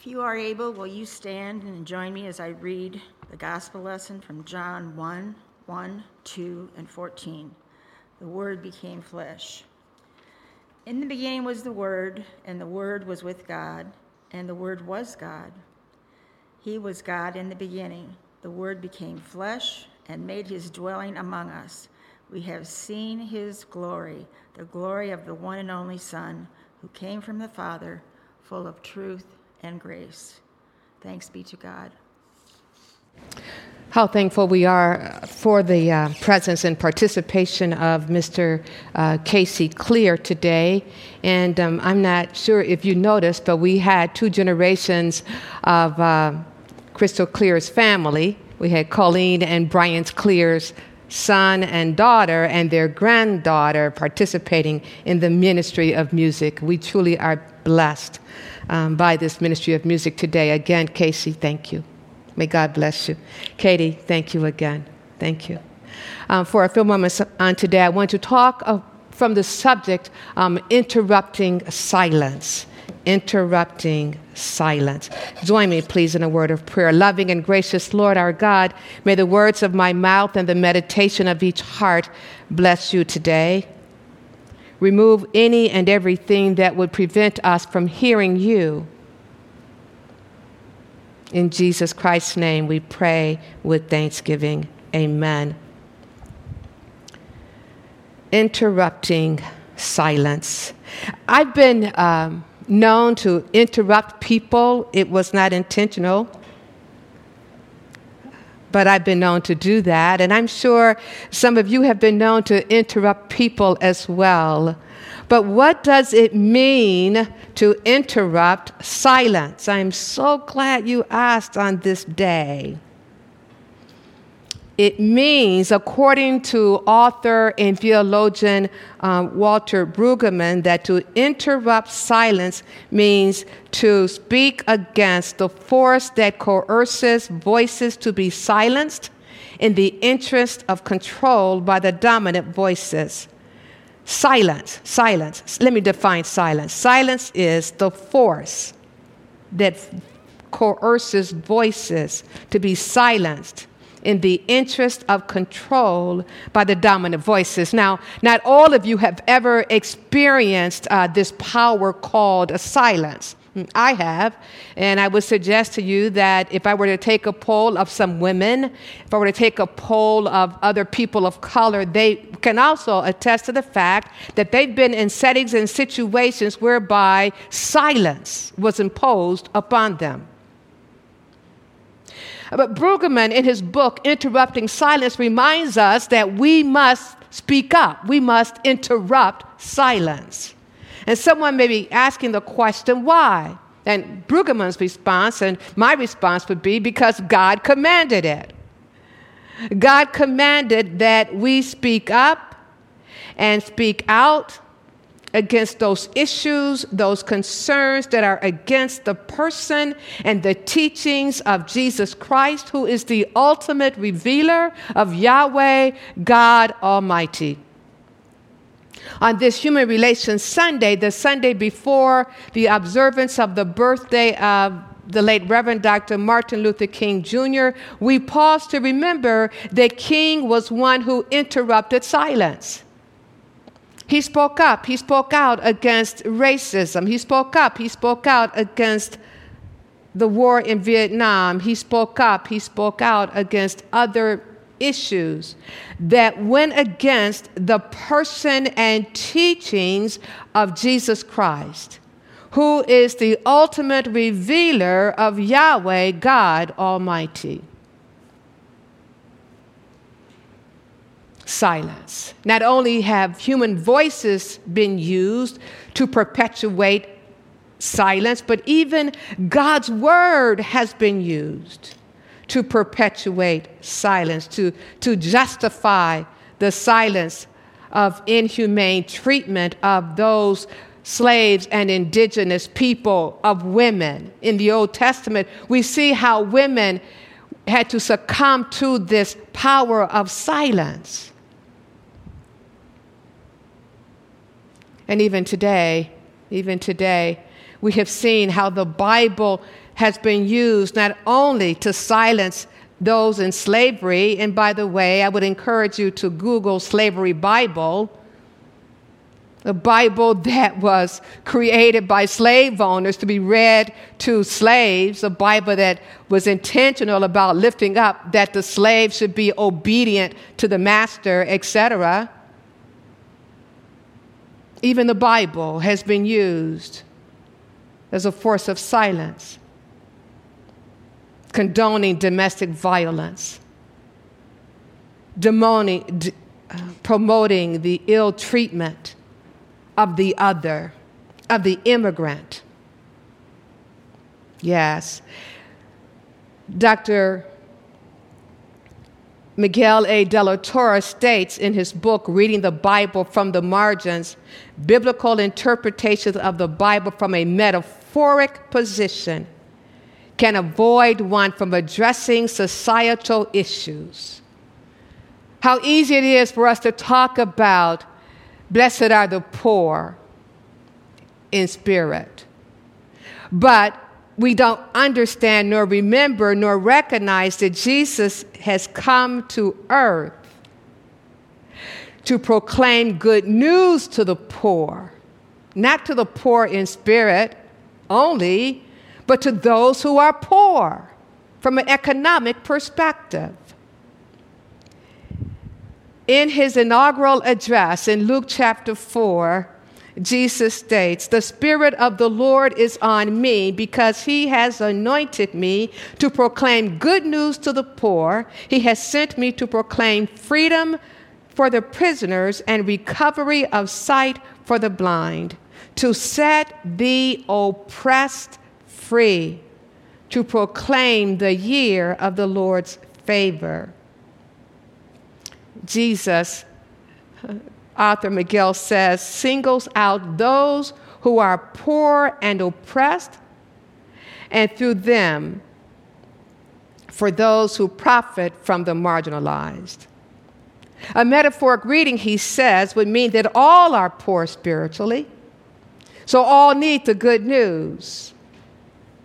If you are able, will you stand and join me as I read the gospel lesson from John 1 1, 2, and 14? The Word became flesh. In the beginning was the Word, and the Word was with God, and the Word was God. He was God in the beginning. The Word became flesh and made his dwelling among us. We have seen his glory, the glory of the one and only Son, who came from the Father, full of truth and grace. Thanks be to God. How thankful we are for the uh, presence and participation of Mr. Uh, Casey Clear today. And um, I'm not sure if you noticed, but we had two generations of uh, Crystal Clear's family. We had Colleen and Brian Clear's son and daughter and their granddaughter participating in the ministry of music. We truly are blessed um, by this ministry of music today. Again, Casey, thank you. May God bless you. Katie, thank you again. Thank you. Um, for a few moments on today, I want to talk of, from the subject um, interrupting silence. Interrupting silence. Join me, please, in a word of prayer. Loving and gracious Lord our God, may the words of my mouth and the meditation of each heart bless you today. Remove any and everything that would prevent us from hearing you. In Jesus Christ's name, we pray with thanksgiving. Amen. Interrupting silence. I've been um, known to interrupt people, it was not intentional. But I've been known to do that, and I'm sure some of you have been known to interrupt people as well. But what does it mean to interrupt silence? I'm so glad you asked on this day. It means, according to author and theologian um, Walter Brueggemann, that to interrupt silence means to speak against the force that coerces voices to be silenced in the interest of control by the dominant voices. Silence, silence. Let me define silence. Silence is the force that coerces voices to be silenced in the interest of control by the dominant voices. Now, not all of you have ever experienced uh, this power called a silence. Mm, I have, and I would suggest to you that if I were to take a poll of some women, if I were to take a poll of other people of color, they can also attest to the fact that they've been in settings and situations whereby silence was imposed upon them. But Brueggemann, in his book, Interrupting Silence, reminds us that we must speak up, we must interrupt silence. And someone may be asking the question, why? And Brueggemann's response, and my response would be because God commanded it. God commanded that we speak up and speak out against those issues, those concerns that are against the person and the teachings of Jesus Christ, who is the ultimate revealer of Yahweh, God Almighty. On this Human Relations Sunday, the Sunday before the observance of the birthday of the late Reverend Dr. Martin Luther King Jr., we pause to remember that King was one who interrupted silence. He spoke up, he spoke out against racism, he spoke up, he spoke out against the war in Vietnam, he spoke up, he spoke out against other issues that went against the person and teachings of Jesus Christ, who is the ultimate revealer of Yahweh, God Almighty. Silence. Not only have human voices been used to perpetuate silence, but even God's word has been used to perpetuate silence, to, to justify the silence of inhumane treatment of those slaves and indigenous people, of women. In the Old Testament, we see how women had to succumb to this power of silence. And even today, even today, we have seen how the Bible has been used not only to silence those in slavery, and by the way, I would encourage you to Google Slavery Bible a Bible that was created by slave owners to be read to slaves, a Bible that was intentional about lifting up that the slave should be obedient to the master, etc. Even the Bible has been used as a force of silence, condoning domestic violence, demoning, promoting the ill treatment of the other, of the immigrant. Yes. Dr. Miguel A. de la Torre states in his book, Reading the Bible from the Margins, biblical interpretations of the Bible from a metaphoric position can avoid one from addressing societal issues. How easy it is for us to talk about Blessed are the poor in spirit. But we don't understand, nor remember, nor recognize that Jesus has come to earth to proclaim good news to the poor, not to the poor in spirit only, but to those who are poor from an economic perspective. In his inaugural address in Luke chapter 4, Jesus states, The Spirit of the Lord is on me because he has anointed me to proclaim good news to the poor. He has sent me to proclaim freedom for the prisoners and recovery of sight for the blind, to set the oppressed free, to proclaim the year of the Lord's favor. Jesus, Arthur Miguel says, singles out those who are poor and oppressed, and through them, for those who profit from the marginalized. A metaphoric reading, he says, would mean that all are poor spiritually, so all need the good news,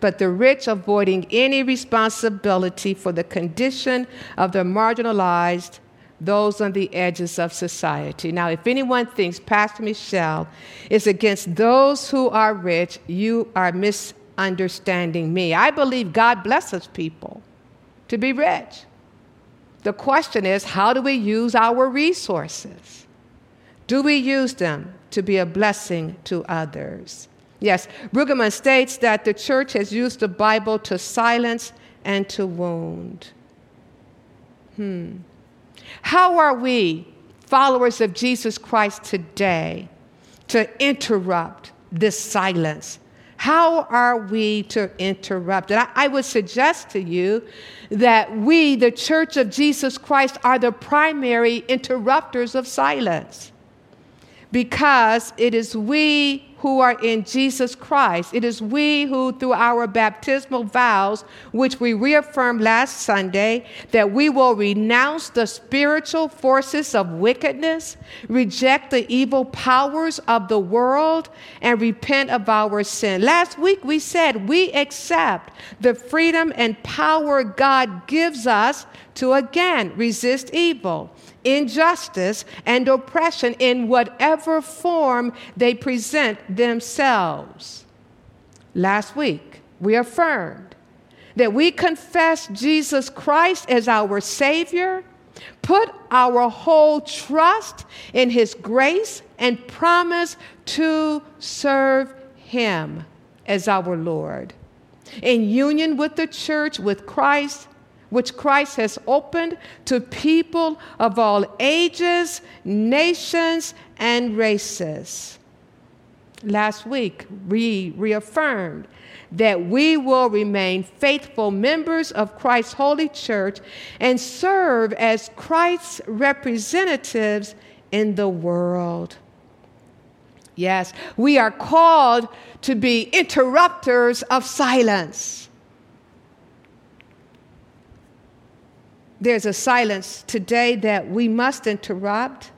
but the rich avoiding any responsibility for the condition of the marginalized those on the edges of society. Now, if anyone thinks Pastor Michelle is against those who are rich, you are misunderstanding me. I believe God blesses people to be rich. The question is, how do we use our resources? Do we use them to be a blessing to others? Yes, Brueggemann states that the church has used the Bible to silence and to wound. Hmm. How are we, followers of Jesus Christ today, to interrupt this silence? How are we to interrupt it? I, I, would suggest to you that we, the Church of Jesus Christ, are the primary interrupters of silence because it is we who are in Jesus Christ. It is we who, through our baptismal vows, which we reaffirmed last Sunday, that we will renounce the spiritual forces of wickedness, reject the evil powers of the world, and repent of our sin. Last week we said we accept the freedom and power God gives us to again resist evil injustice, and oppression in whatever form they present themselves. Last week, we affirmed that we confess Jesus Christ as our Savior, put our whole trust in His grace, and promise to serve Him as our Lord. In union with the church, with Christ, which Christ has opened to people of all ages, nations, and races. Last week, we reaffirmed that we will remain faithful members of Christ's holy church and serve as Christ's representatives in the world. Yes, we are called to be interrupters of silence. There's a silence today that we must interrupt,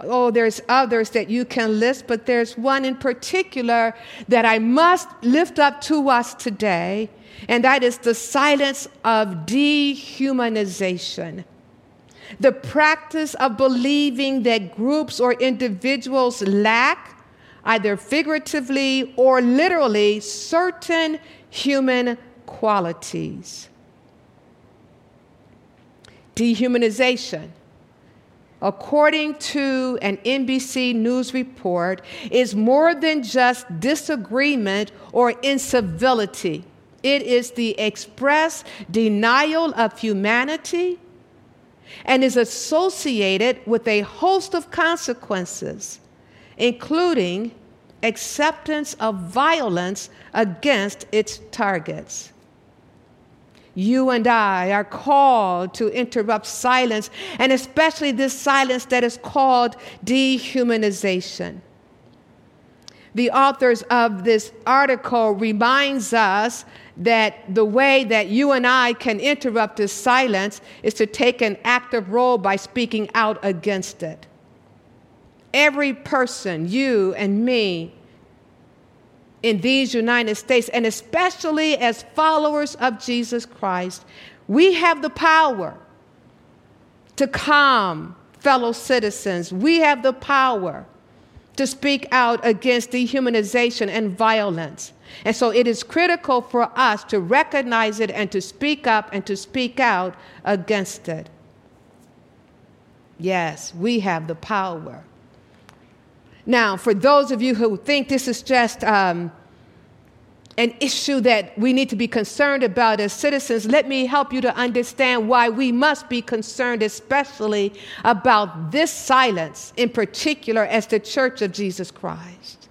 Oh, there's others that you can list, but there's one in particular that I must lift up to us today, and that is the silence of dehumanization. The practice of believing that groups or individuals lack, either figuratively or literally, certain human qualities. Dehumanization according to an NBC News report, is more than just disagreement or incivility. It is the express denial of humanity and is associated with a host of consequences, including acceptance of violence against its targets. You and I are called to interrupt silence, and especially this silence that is called dehumanization. The authors of this article reminds us that the way that you and I can interrupt this silence is to take an active role by speaking out against it. Every person, you and me, in these United States, and especially as followers of Jesus Christ, we have the power to calm fellow citizens. We have the power to speak out against dehumanization and violence. And so it is critical for us to recognize it and to speak up and to speak out against it. Yes, we have the power. Now, for those of you who think this is just um, an issue that we need to be concerned about as citizens, let me help you to understand why we must be concerned, especially about this silence, in particular, as the Church of Jesus Christ.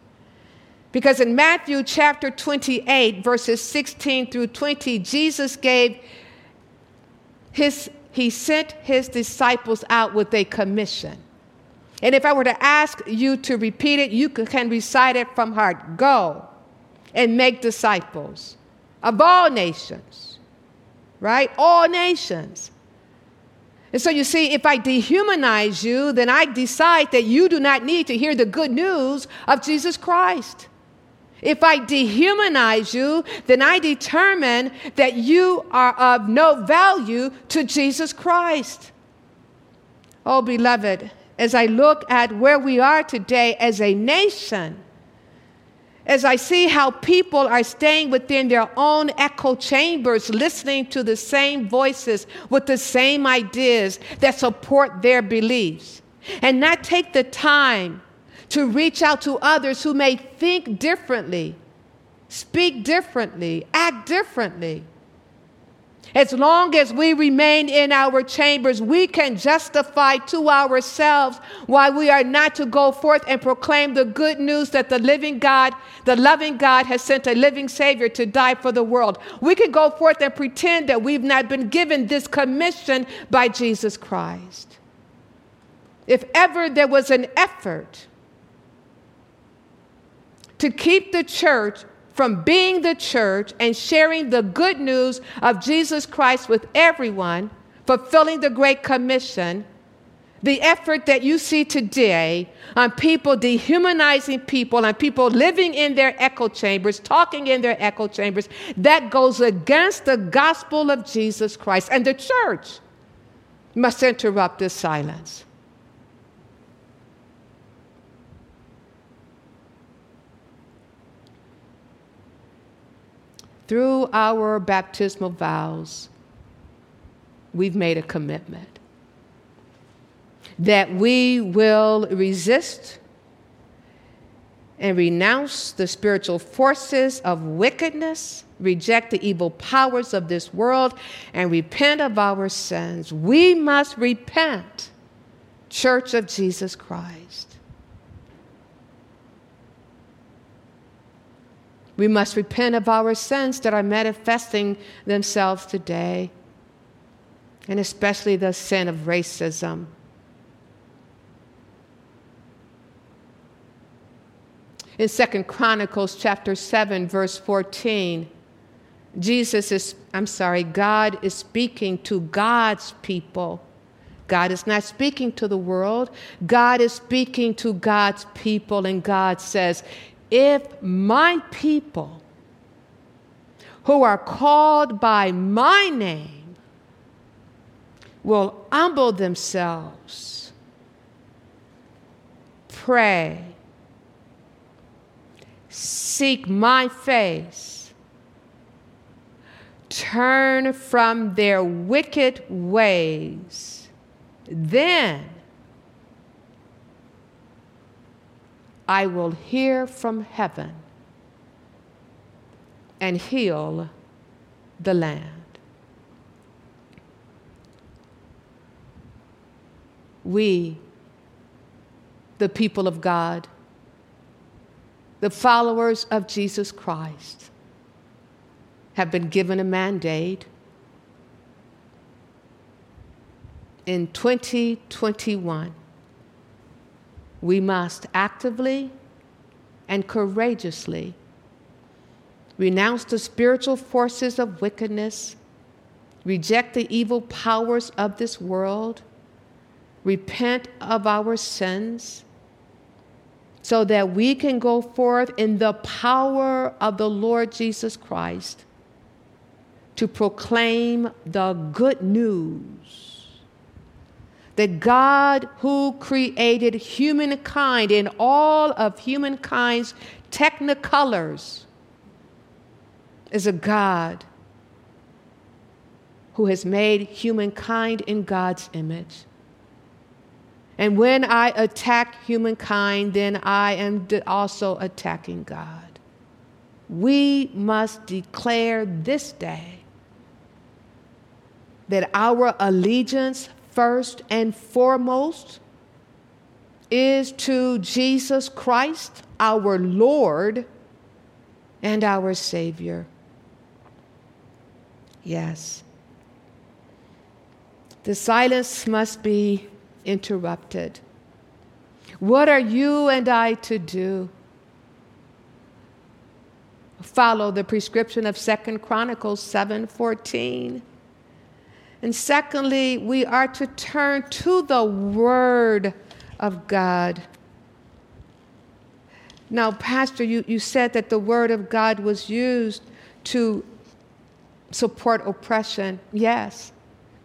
Because in Matthew chapter 28, verses 16 through 20, Jesus gave his, he sent his disciples out with a commission. And if I were to ask you to repeat it, you can recite it from heart. Go and make disciples of all nations, right? All nations. And so you see, if I dehumanize you, then I decide that you do not need to hear the good news of Jesus Christ. If I dehumanize you, then I determine that you are of no value to Jesus Christ. Oh, beloved, as I look at where we are today as a nation, as I see how people are staying within their own echo chambers, listening to the same voices with the same ideas that support their beliefs, and not take the time to reach out to others who may think differently, speak differently, act differently. As long as we remain in our chambers, we can justify to ourselves why we are not to go forth and proclaim the good news that the living God, the loving God, has sent a living Savior to die for the world. We can go forth and pretend that we've not been given this commission by Jesus Christ. If ever there was an effort to keep the church from being the church and sharing the good news of Jesus Christ with everyone, fulfilling the Great Commission, the effort that you see today on people dehumanizing people and people living in their echo chambers, talking in their echo chambers, that goes against the gospel of Jesus Christ. And the church must interrupt this silence. Through our baptismal vows, we've made a commitment that we will resist and renounce the spiritual forces of wickedness, reject the evil powers of this world, and repent of our sins. We must repent, Church of Jesus Christ. We must repent of our sins that are manifesting themselves today, and especially the sin of racism. In Second Chronicles chapter 7 verse 14, Jesus is I'm sorry, God is speaking to God's people God is not speaking to the world. God is speaking to God's people, and God says, If my people who are called by my name will humble themselves, pray, seek my face, turn from their wicked ways, then I will hear from heaven and heal the land. We, the people of God, the followers of Jesus Christ, have been given a mandate in 2021. We must actively and courageously renounce the spiritual forces of wickedness, reject the evil powers of this world, repent of our sins, so that we can go forth in the power of the Lord Jesus Christ to proclaim the good news that God, who created humankind in all of humankind's technicolors, is a God who has made humankind in God's image. And when I attack humankind, then I am also attacking God. We must declare this day that our allegiance, first and foremost, is to Jesus Christ, our Lord and our Savior. Yes. The silence must be interrupted. What are you and I to do? Follow the prescription of Second Chronicles 7:14. And secondly, we are to turn to the word of God. Now, Pastor, you, you said that the word of God was used to support oppression? Yes,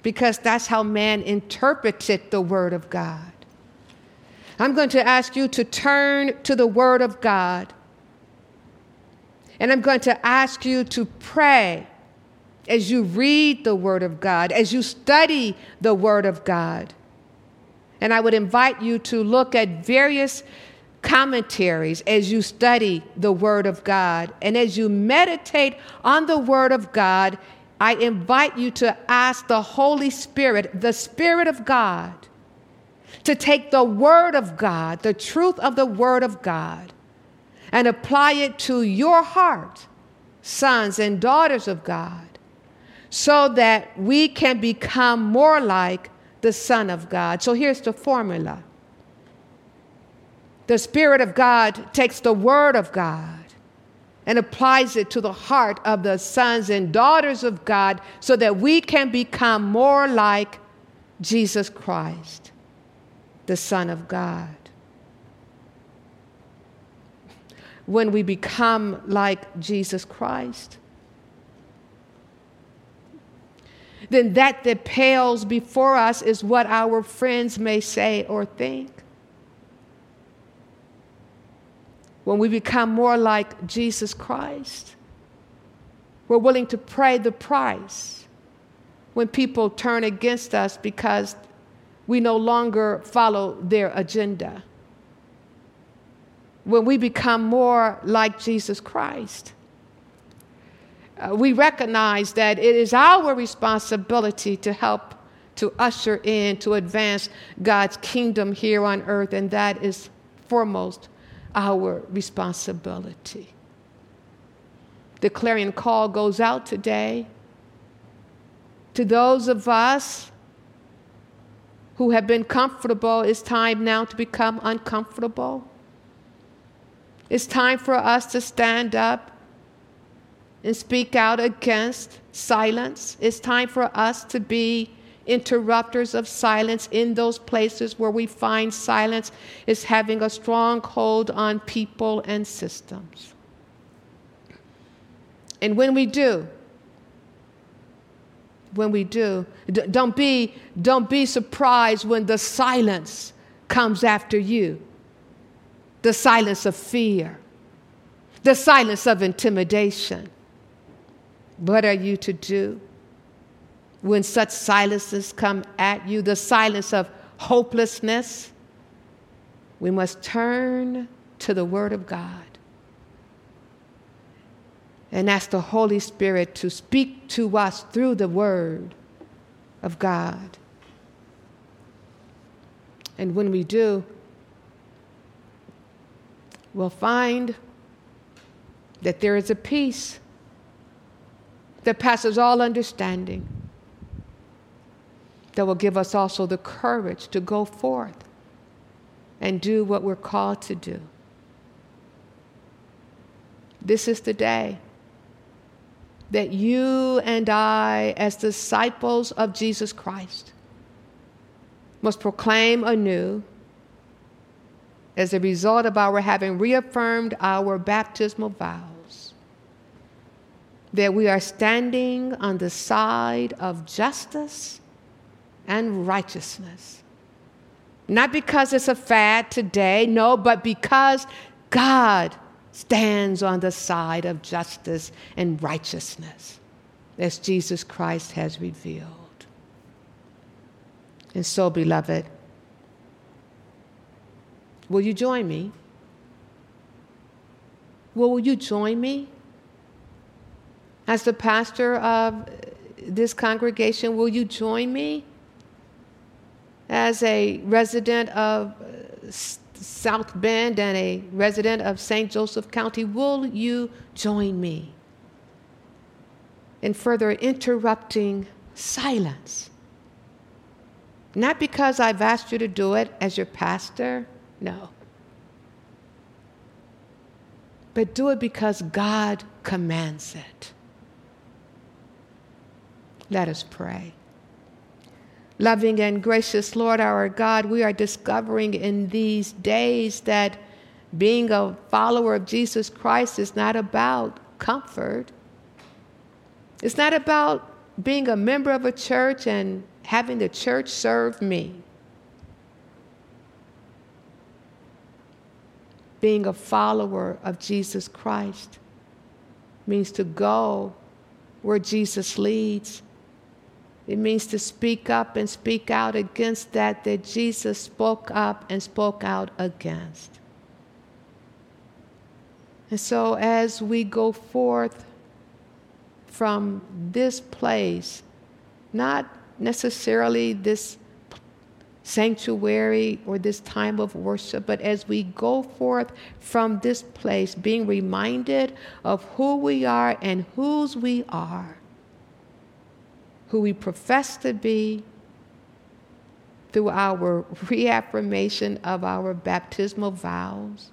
because that's how man interpreted the Word of God. I'm going to ask you to turn to the Word of God. And I'm going to ask you to pray as you read the Word of God, as you study the Word of God. And I would invite you to look at various commentaries as you study the Word of God. And as you meditate on the Word of God, I invite you to ask the Holy Spirit, the Spirit of God, to take the Word of God, the truth of the Word of God, and apply it to your heart, sons and daughters of God, so that we can become more like the Son of God. So here's the formula the Spirit of God takes the Word of God and applies it to the heart of the sons and daughters of God so that we can become more like Jesus Christ, the Son of God. When we become like Jesus Christ, then that that pales before us is what our friends may say or think. when we become more like Jesus Christ. We're willing to pay the price when people turn against us because we no longer follow their agenda. When we become more like Jesus Christ, uh, we recognize that it is our responsibility to help to usher in, to advance God's kingdom here on earth, and that is foremost our responsibility. The clarion call goes out today to those of us who have been comfortable. It's time now to become uncomfortable. It's time for us to stand up and speak out against silence. It's time for us to be interrupters of silence in those places where we find silence is having a strong hold on people and systems. And when we do, when we do, don't be, don't be surprised when the silence comes after you the silence of fear, the silence of intimidation. What are you to do when such silences come at you? The silence of hopelessness. We must turn to the Word of God and ask the Holy Spirit to speak to us through the Word of God. And when we do, we'll find that there is a peace that passes all understanding, that will give us also the courage to go forth and do what we're called to do. This is the day that you and I, as disciples of Jesus Christ, must proclaim anew as a result of our having reaffirmed our baptismal vows that we are standing on the side of justice and righteousness. Not because it's a fad today, no, but because God stands on the side of justice and righteousness, as Jesus Christ has revealed. And so, beloved, will you join me? Will you join me? As the pastor of this congregation, will you join me? As a resident of uh, South Bend and a resident of St. Joseph County, will you join me in further interrupting silence? Not because I've asked you to do it as your pastor, no. But do it because God commands it. Let us pray. Loving and gracious Lord our God, we are discovering in these days that being a follower of Jesus Christ is not about comfort. It's not about being a member of a church and having the church serve me. Being a follower of Jesus Christ means to go where Jesus leads it means to speak up and speak out against that that Jesus spoke up and spoke out against. And so, as we go forth from this place, not necessarily this sanctuary or this time of worship, but as we go forth from this place, being reminded of who we are and whose we are, who we profess to be through our reaffirmation of our baptismal vows.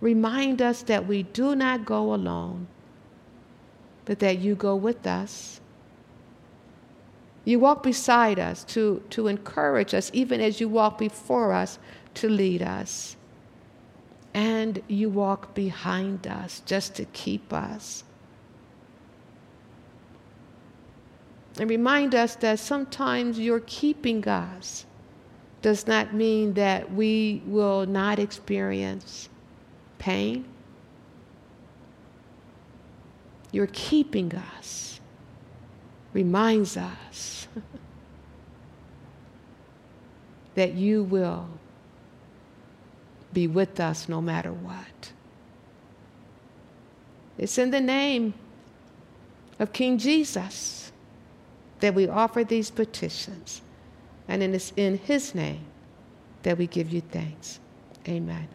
Remind us that we do not go alone, but that you go with us. You walk beside us to, to encourage us, even as you walk before us to lead us. And you walk behind us just to keep us. And remind us that sometimes your keeping us does not mean that we will not experience pain. Your keeping us reminds us that you will be with us no matter what. It's in the name of King Jesus that we offer these petitions. And it is in his name that we give you thanks. Amen.